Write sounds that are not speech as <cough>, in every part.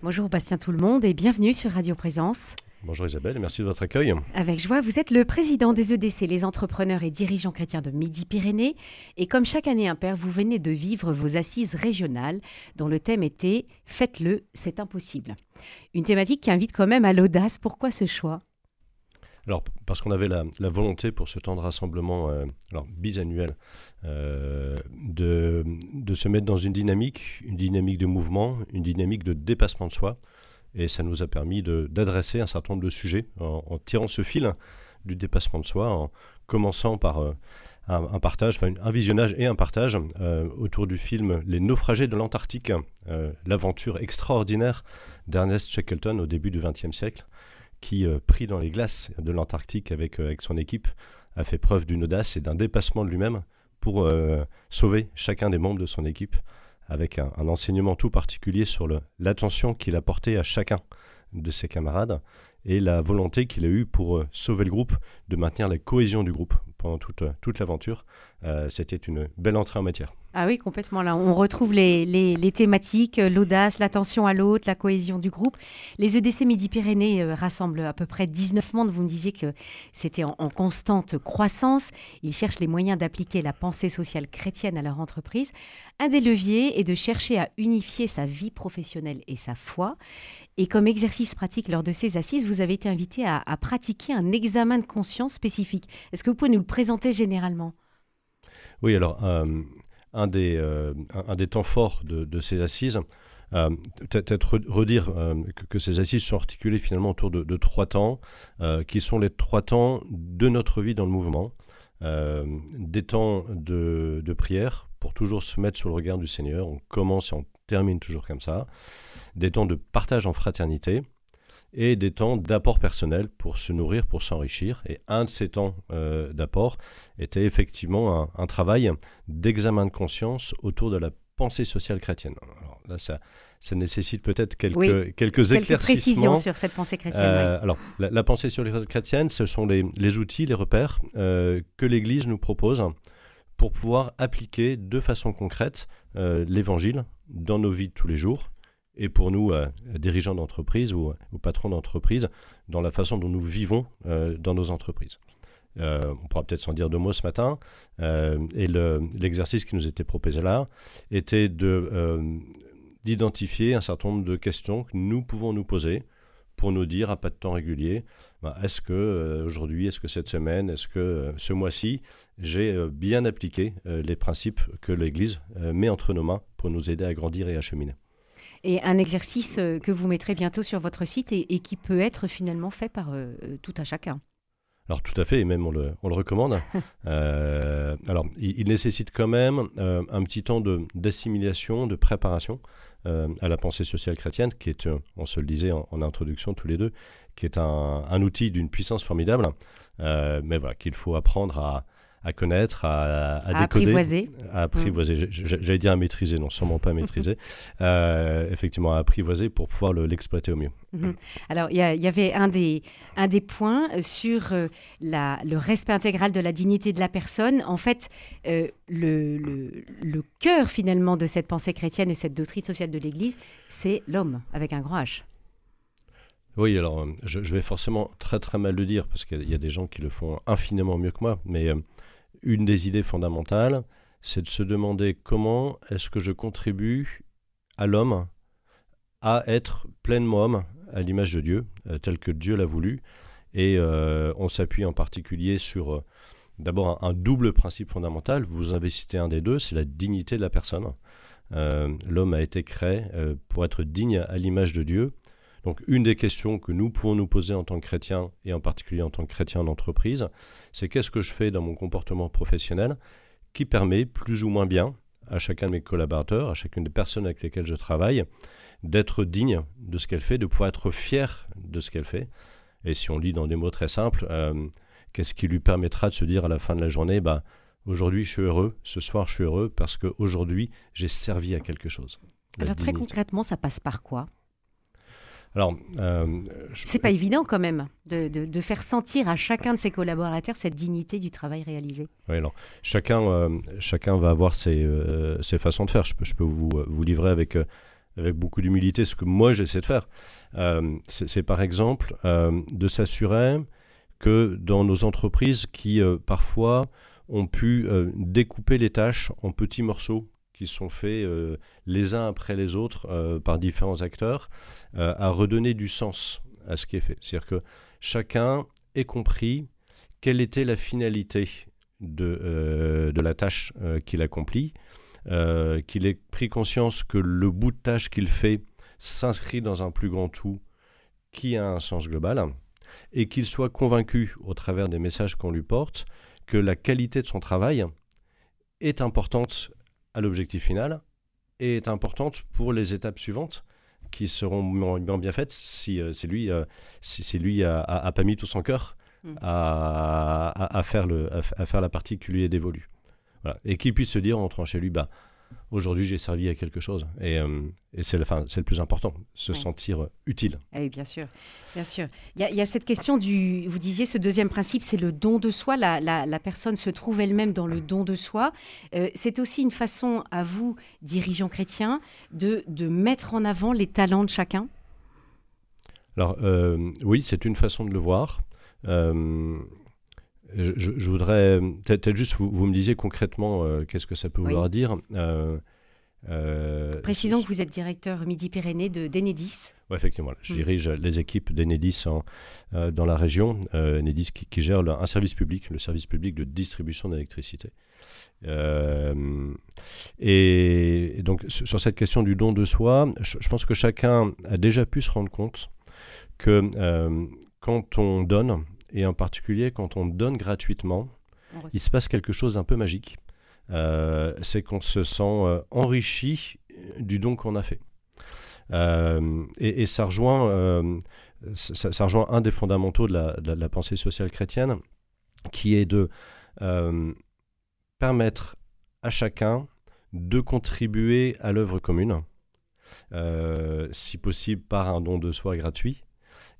Bonjour Bastien tout le monde et bienvenue sur Radio Présence. Bonjour Isabelle et merci de votre accueil. Avec joie, vous êtes le président des EDC, les entrepreneurs et dirigeants chrétiens de Midi-Pyrénées. Et comme chaque année impair, vous venez de vivre vos assises régionales dont le thème était Faites-le, c'est impossible. Une thématique qui invite quand même à l'audace. Pourquoi ce choix? Alors, parce qu'on avait la, volonté pour ce temps de rassemblement euh, alors, bisannuel euh, de, de, se mettre dans une dynamique, une dynamique de mouvement, une dynamique de dépassement de soi. Et ça nous a permis d'adresser un certain nombre de sujets en, tirant ce fil du dépassement de soi, en commençant par euh, un, partage, enfin un visionnage et un partage autour du film Les naufragés de l'Antarctique, l'aventure extraordinaire d'Ernest Shackleton au début du XXe siècle qui, euh, pris dans les glaces de l'Antarctique avec, euh, avec son équipe, a fait preuve d'une audace et d'un dépassement de lui-même pour euh, sauver chacun des membres de son équipe, avec un, enseignement tout particulier sur l'attention qu'il a portée à chacun de ses camarades et la volonté qu'il a eue pour sauver le groupe, de maintenir la cohésion du groupe pendant toute, toute l'aventure. C'était une belle entrée en matière. Ah oui, complètement. Là, on retrouve les, thématiques, euh, l'audace, l'attention à l'autre, la cohésion du groupe. Les EDC Midi-Pyrénées euh, rassemblent à peu près 19 membres. Vous me disiez que c'était en, constante croissance. Ils cherchent les moyens d'appliquer la pensée sociale chrétienne à leur entreprise. Un des leviers est de chercher à unifier sa vie professionnelle et sa foi. Et comme exercice pratique lors de ces assises, vous avez été invité à, pratiquer un examen de conscience spécifique. Est-ce que vous pouvez nous le présenter généralement? Oui, alors... Euh, un des, euh, un, des temps forts de, ces assises. Euh, peut-être redire que, ces assises sont articulées finalement autour de, trois temps, qui sont les trois temps de notre vie dans le mouvement. des temps de, prière pour toujours se mettre sur le regard du Seigneur, on commence et on termine toujours comme ça. Des temps de partage en fraternité, et des temps d'apport personnel pour se nourrir, pour s'enrichir. Et un de ces temps euh, d'apport était effectivement un, travail d'examen de conscience autour de la pensée sociale chrétienne. Alors là, ça, ça nécessite peut-être quelques, quelques, quelques précisions sur cette pensée chrétienne. Euh, alors, la, pensée les chrétienne, ce sont les, les outils, les repères euh, que l'Église nous propose pour pouvoir appliquer de façon concrète l'Évangile dans nos vies de tous les jours et pour nous, euh, dirigeants d'entreprise ou, patrons d'entreprise, dans la façon dont nous vivons euh, dans nos entreprises. Euh, on pourra peut-être s'en dire deux mots ce matin. et l'exercice qui nous était proposé là était d'identifier un certain nombre de questions que nous pouvons nous poser pour nous dire à pas de temps régulier, bah, est-ce que aujourd'hui, est-ce que cette semaine, est-ce que ce mois-ci, j'ai bien appliqué les principes que l'Église met entre nos mains pour nous aider à grandir et à cheminer? Et un exercice euh, que vous mettrez bientôt sur votre site et, qui peut être finalement fait par euh, tout un chacun. Alors tout à fait, et même on le, on le recommande. <laughs> Euh, alors il, nécessite quand même un petit temps d'assimilation, de, préparation à la pensée sociale chrétienne, qui est, on se le disait en, en introduction tous les deux, qui est un, un outil d'une puissance formidable, mais voilà, qu'il faut apprendre à, à connaître, à, à, apprivoiser. À apprivoiser. Mm. J'allais dire à maîtriser, non, sûrement pas maîtriser. <laughs> Euh, effectivement, à apprivoiser pour pouvoir l'exploiter au mieux. Mm-hmm. Alors, il y, avait un des, un des points euh, sur euh, la, le respect intégral de la dignité de la personne. En fait, le, le, le, cœur finalement de cette pensée chrétienne et cette doctrine sociale de l'Église, c'est l'homme avec un grand H. Oui, alors je, vais forcément très très mal le dire parce qu'il y a des gens qui le font infiniment mieux que moi, mais une des idées fondamentales, c'est de se demander comment est-ce que je contribue à l'homme à être pleinement homme à l'image de Dieu, euh, tel que Dieu l'a voulu. Et euh, on s'appuie en particulier sur euh, d'abord un, double principe fondamental. Vous avez cité un des deux, c'est la dignité de la personne. L'homme a été créé pour être digne à l'image de Dieu. Donc une des questions que nous pouvons nous poser en tant que chrétiens, et en particulier en tant que chrétien d'entreprise, c'est qu'est-ce que je fais dans mon comportement professionnel qui permet plus ou moins bien à chacun de mes collaborateurs, à chacune des personnes avec lesquelles je travaille, d'être digne de ce qu'elle fait, de pouvoir être fier de ce qu'elle fait. Et si on lit dans des mots très simples, euh, qu'est-ce qui lui permettra de se dire à la fin de la journée, bah, aujourd'hui je suis heureux, ce soir je suis heureux parce qu'aujourd'hui j'ai servi à quelque chose. Alors très concrètement, ça passe par quoi? Alors, euh, c'est pas évident quand même de, faire sentir à chacun de ses collaborateurs cette dignité du travail réalisé. Oui, chacun, euh, chacun va avoir ses, euh, ses, façons de faire. Je peux, je peux vous, vous livrer avec avec beaucoup d'humilité ce que moi j'essaie de faire. c'est par exemple de s'assurer que dans nos entreprises qui parfois ont pu découper les tâches en petits morceaux qui sont faits les uns après les autres par différents acteurs, à redonner du sens à ce qui est fait. C'est-à-dire que chacun ait compris quelle était la finalité de, euh, de la tâche euh, qu'il accomplit, euh, qu'il ait pris conscience que le bout de tâche qu'il fait s'inscrit dans un plus grand tout qui a un sens global, et qu'il soit convaincu au travers des messages qu'on lui porte que la qualité de son travail est importante à l'objectif final et est importante pour les étapes suivantes qui seront bien faites si, c'est lui, si, lui a, pas mis tout son cœur Mm. à, faire le, à, faire la partie qui lui est dévolue. Et qu'il puisse se dire en rentrant chez lui, bah, aujourd'hui j'ai servi à quelque chose. Et, euh, et c'est le, le plus important, se sentir euh, utile. Eh oui, bien sûr. Bien sûr. Il y, a cette question du, vous disiez, ce deuxième principe, c'est le don de soi. La, la, personne se trouve elle-même dans le don de soi. Euh, c'est aussi une façon, à vous, dirigeants chrétiens, de, de mettre en avant les talents de chacun? Alors oui, c'est une façon de le voir. Euh, je, voudrais peut-être juste vous, vous, me disiez concrètement euh, qu'est-ce que ça peut vouloir dire. Euh, Précisons que vous êtes directeur Midi-Pyrénées de d'Enedis. Oui, effectivement. Je mm. dirige les équipes d'Enedis dans la région. Enedis qui, gère un service public, le service public de distribution d'électricité. et, donc, sur cette question du don de soi, je, je, pense que chacun a déjà pu se rendre compte que quand on donne, et en particulier quand on donne gratuitement, il se passe quelque chose d'un peu magique. Euh, c'est qu'on se sent euh, enrichi du don qu'on a fait. Euh, et, ça, rejoint, ça, rejoint un des fondamentaux de la, pensée sociale chrétienne, qui est de permettre à chacun de contribuer à l'œuvre commune, si possible par un don de soi gratuit,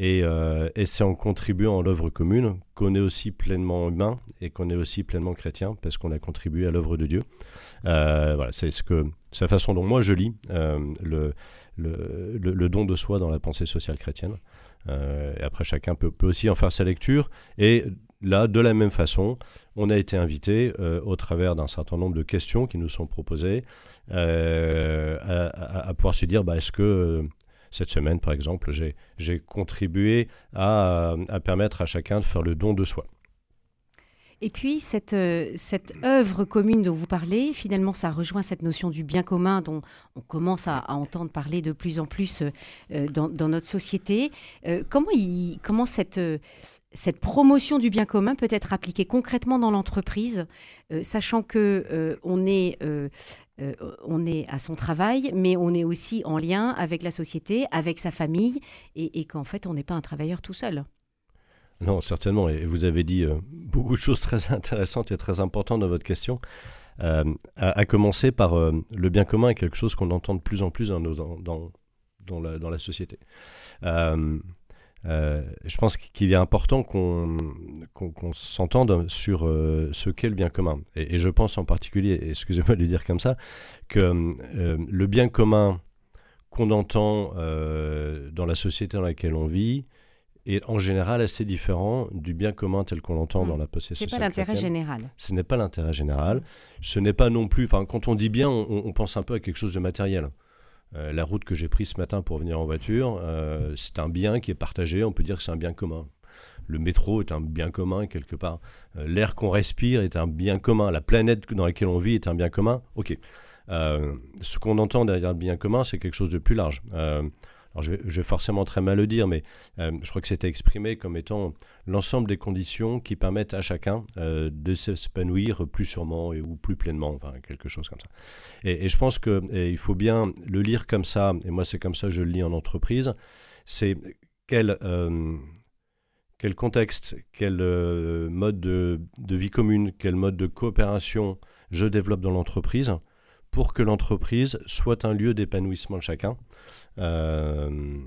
euh, et, c'est en contribuant à l'œuvre commune qu'on est aussi pleinement humain et qu'on est aussi pleinement chrétien parce qu'on a contribué à l'œuvre de Dieu. Euh, voilà, c'est ce la façon dont moi je lis euh, le, le, don de soi dans la pensée sociale chrétienne. après, chacun peut, peut, aussi en faire sa lecture. Et là, de la même façon, on a été invité au travers d'un certain nombre de questions qui nous sont proposées à, à, pouvoir se dire bah, est-ce que cette semaine, par exemple, j'ai contribué à, permettre à chacun de faire le don de soi. Et puis, cette, euh, cette œuvre commune dont vous parlez, finalement, ça rejoint cette notion du bien commun dont on commence à, entendre parler de plus en plus euh, dans, notre société. Euh, comment cette, cette promotion du bien commun peut être appliquée concrètement dans l'entreprise, sachant que on est euh, on est à son travail, mais on est aussi en lien avec la société, avec sa famille, et, qu'en fait, on n'est pas un travailleur tout seul. Non, certainement. Et vous avez dit euh, beaucoup de choses très intéressantes et très importantes dans votre question. Euh, à, commencer par le bien commun est quelque chose qu'on entend de plus en plus dans, dans, la, dans la, société. Euh, je pense qu'il est important qu'on s'entende sur euh, ce qu'est le bien commun. Et, je pense en particulier, excusez-moi de le dire comme ça, que euh, le bien commun qu'on entend dans la société dans laquelle on vit est en général assez différent du bien commun tel qu'on l'entend dans mmh. la possession. Ce n'est pas l'intérêt général. Ce n'est pas l'intérêt général. Ce n'est pas non plus. Quand on dit bien, on pense un peu à quelque chose de matériel. Euh, la route que j'ai prise ce matin pour venir en voiture, euh, c'est un bien qui est partagé, on peut dire que c'est un bien commun. Le métro est un bien commun quelque part. Euh, l'air qu'on respire est un bien commun. La planète dans laquelle on vit est un bien commun. Ok. ce qu'on entend derrière le bien commun, c'est quelque chose de plus large. Alors je vais, forcément très mal le dire, mais euh, je crois que c'était exprimé comme étant l'ensemble des conditions qui permettent à chacun euh, de s'épanouir plus sûrement et, ou plus pleinement, enfin quelque chose comme ça. Et, je pense qu'il faut bien le lire comme ça, et moi c'est comme ça que je le lis en entreprise, c'est quel, euh, contexte, quel mode de, de vie commune, quel mode de coopération je développe dans l'entreprise pour que l'entreprise soit un lieu d'épanouissement de chacun euh,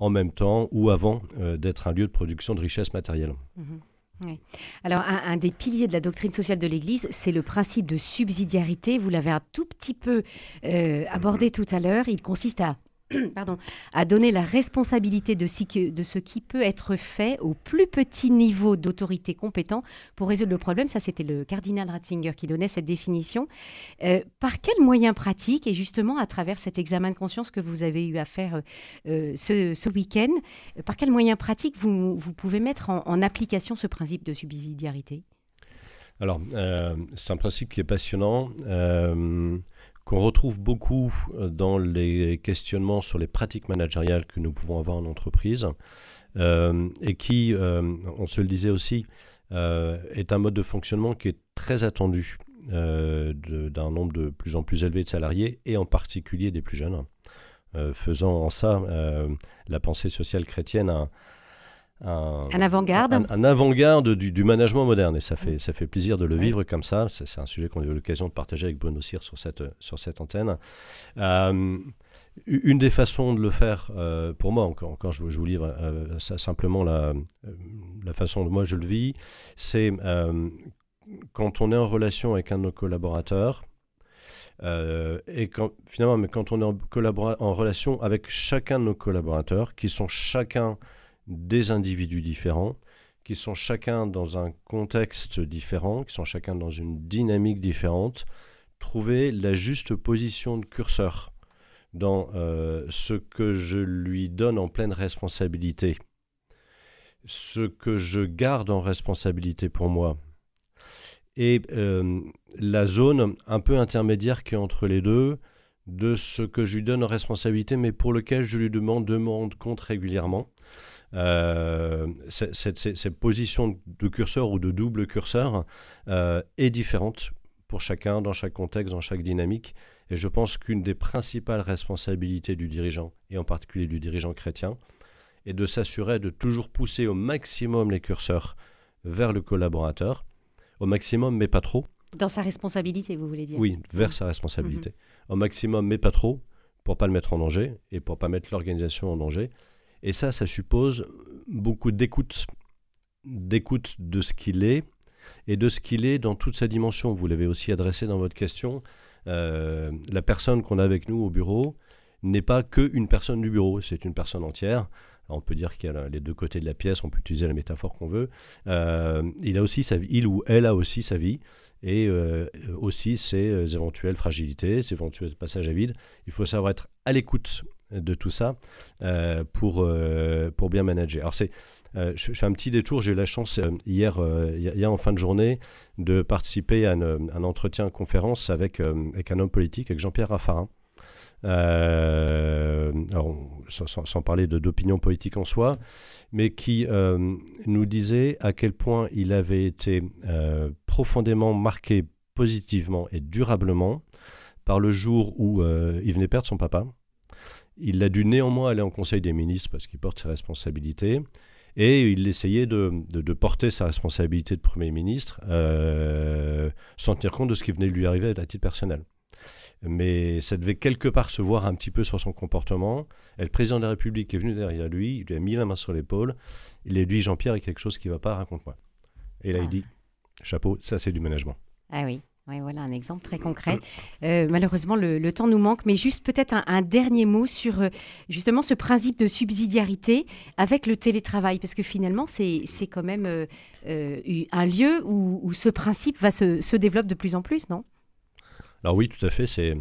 en même temps ou avant euh, d'être un lieu de production de richesse matérielle. Mhm. Alors, un, des piliers de la doctrine sociale de l'Église, c'est le principe de subsidiarité. Vous l'avez un tout petit peu euh, abordé tout à l'heure. Il consiste à <clears throat> à donner la responsabilité de, ce qui peut être fait au plus petit niveau d'autorité compétent pour résoudre le problème. Ça, c'était le cardinal Ratzinger qui donnait cette définition. Euh, par quels moyens pratiques, et justement à travers cet examen de conscience que vous avez eu à faire euh, ce, week-end, par quels moyens pratiques vous, pouvez mettre en, application ce principe de subsidiarité? Alors, euh, c'est un principe qui est passionnant qu'on retrouve beaucoup euh, dans les questionnements sur les pratiques managériales que nous pouvons avoir en entreprise, euh, et qui, euh, on se le disait aussi, est un mode de fonctionnement qui est très attendu d'un nombre de plus en plus élevé de salariés, et en particulier des plus jeunes, faisant en ça la pensée sociale chrétienne un, un, avant-garde. Un, avant-garde du, management moderne. Et ça fait, ça fait plaisir de le vivre comme ça. C'est un sujet qu'on a eu l'occasion de partager avec Bruno Cyr sur cette, sur cette antenne. Euh, une des façons de le faire, euh, pour moi, encore, encore je, vous livre euh, simplement la, la façon dont moi je le vis, c'est quand on est en relation avec un de nos collaborateurs, et quand, finalement, mais quand on est en, en relation avec chacun de nos collaborateurs, qui sont chacun des individus différents, qui sont chacun dans un contexte différent, qui sont chacun dans une dynamique différente, trouver la juste position de curseur dans euh, ce que je lui donne en pleine responsabilité, ce que je garde en responsabilité pour moi, et euh, la zone un peu intermédiaire qui est entre les deux, de ce que je lui donne en responsabilité, mais pour lequel je lui demande de me rendre compte régulièrement. Euh, cette, position de curseur ou de double curseur euh, est différente pour chacun, dans chaque contexte, dans chaque dynamique. Et je pense qu'une des principales responsabilités du dirigeant, et en particulier du dirigeant chrétien, est de s'assurer de toujours pousser au maximum les curseurs vers le collaborateur, au maximum mais pas trop. Dans sa responsabilité, vous voulez dire Oui, vers sa responsabilité. Mhm. Au maximum mais pas trop, pour pas le mettre en danger et pour pas mettre l'organisation en danger. Et ça, ça suppose beaucoup d'écoute, d'écoute de ce qu'il est et de ce qu'il est dans toute sa dimension. Vous l'avez aussi adressé dans votre question. Euh, la personne qu'on a avec nous au bureau n'est pas qu'une personne du bureau, c'est une personne entière. on peut dire qu'il y a les deux côtés de la pièce, on peut utiliser la métaphore qu'on veut. Euh, il a aussi sa il ou elle a aussi sa vie et euh, aussi ses éventuelles fragilités, ses éventuels passages à vide. Il faut savoir être à l'écoute de tout ça euh, pour, euh, pour bien manager. Alors euh, je, fais un petit détour, j'ai eu la chance hier, hier en fin de journée de participer à un entretien conférence avec, avec un homme politique, avec Jean-Pierre Raffarin. Alors, sans, parler de, d'opinion politique en soi, mais qui nous disait à quel point il avait été profondément marqué positivement et durablement par le jour où il venait perdre son papa, il a dû néanmoins aller en Conseil des ministres parce qu'il porte ses responsabilités. Et il essayait de, porter sa responsabilité de Premier ministre euh, sans tenir compte de ce qui venait de lui arriver à titre personnel. Mais ça devait quelque part se voir un petit peu sur son comportement. Et le président de la République est venu derrière lui, il lui a mis la main sur l'épaule. Il lui a dit Jean-Pierre, il y a quelque chose qui ne va pas, raconte-moi. Et là, il ah. dit Chapeau, ça c'est du management. Ah oui. Oui, voilà un exemple très concret. Euh, malheureusement, le, temps nous manque, mais juste peut-être un, dernier mot sur euh, justement ce principe de subsidiarité avec le télétravail, parce que finalement, c'est quand même euh, un lieu où, ce principe va se, se développe de plus en plus, non? Alors oui, tout à fait. C'est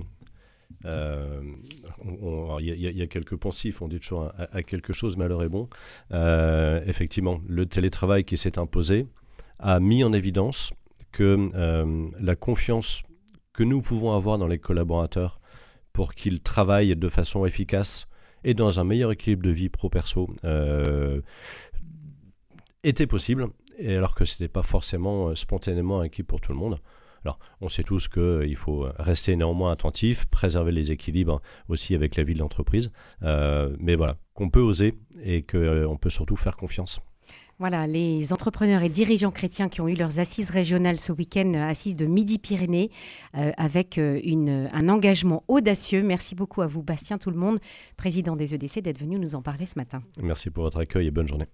il y, a quelques poncifs, on dit toujours à, quelque chose, malheur est bon. effectivement, le télétravail qui s'est imposé a mis en évidence que euh, la confiance que nous pouvons avoir dans les collaborateurs pour qu'ils travaillent de façon efficace et dans un meilleur équilibre de vie pro-perso euh, était possible, et alors que ce n'était pas forcément euh, spontanément acquis pour tout le monde. Alors, on sait tous qu'il faut rester néanmoins attentif, préserver les équilibres aussi avec la vie de l'entreprise, mais voilà, qu'on peut oser et qu'on peut surtout faire confiance. Voilà, les entrepreneurs et dirigeants chrétiens qui ont eu leurs assises régionales ce week-end, euh, assises de Midi-Pyrénées, euh, avec euh, une, un engagement audacieux. Merci beaucoup à vous, Bastien Tout le monde, président des EDC, d'être venu nous en parler ce matin. Merci pour votre accueil et bonne journée.